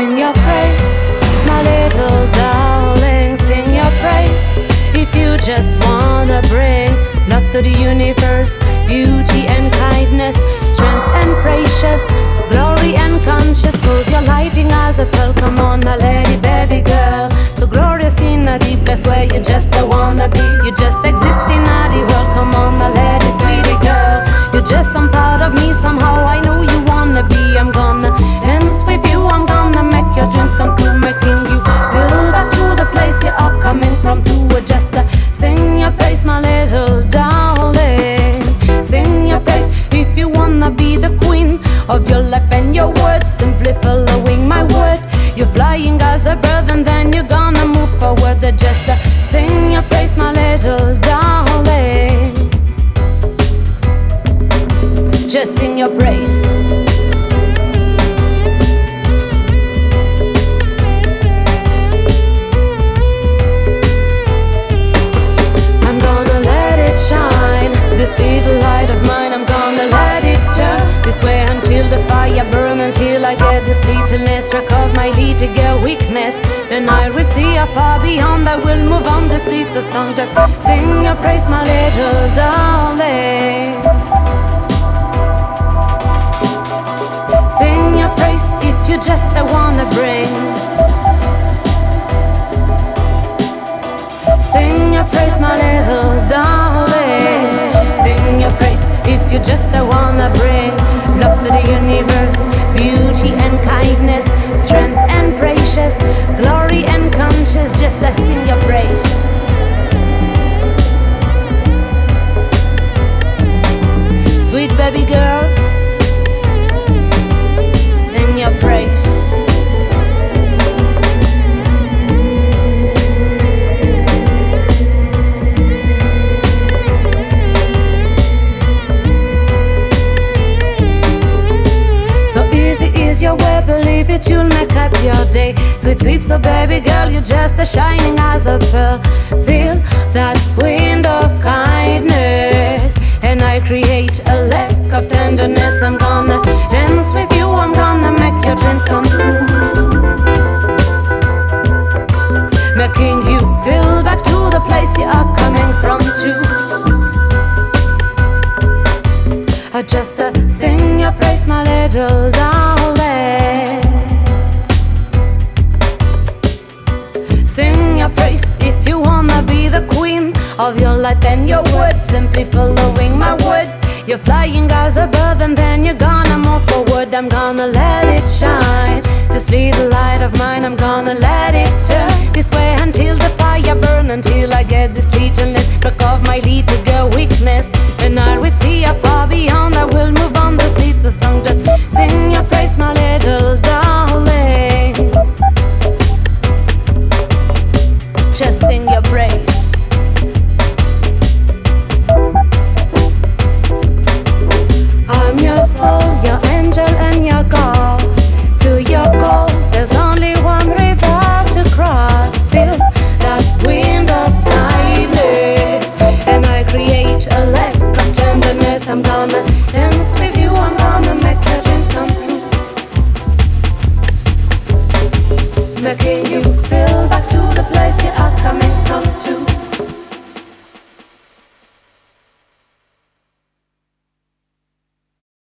sing your praise, my little darling, sing your praise. If you just wanna bring love to the universe, beauty and kindness, strength and precious, glory and conscious, cause you're lighting as a well. And then you're gonna move forward. Just sing your praise, my little darling. Just sing your praise. I'm gonna let it shine. This little light of mine, I'm gonna let it turn this way until the fire burn. I get this littleness struck of my little weakness. Then I will see how far beyond I will move on. This little song, just sing your praise, my little darling. Sing your praise if you just uh, wanna bring. Sing your praise, my little darling. Sing your praise if you just baby girl, sing your praise. So easy is your way, believe it, you'll make up your day. Sweet, sweet, so baby girl, you're just a shining as a pearl. Feel that wind of kindness, and I create a lake of tenderness. I'm gonna dance with you, I'm gonna make your dreams come true. Making you feel back to the place you are coming from, too. I just uh, sing your praise, my little darling. You're flying as a bird, and then you're gonna move forward. I'm gonna let it shine. This little light of mine, I'm gonna let it turn this way until the fire burn. Until I get this littleness, back of my little girl weakness. I'm dance with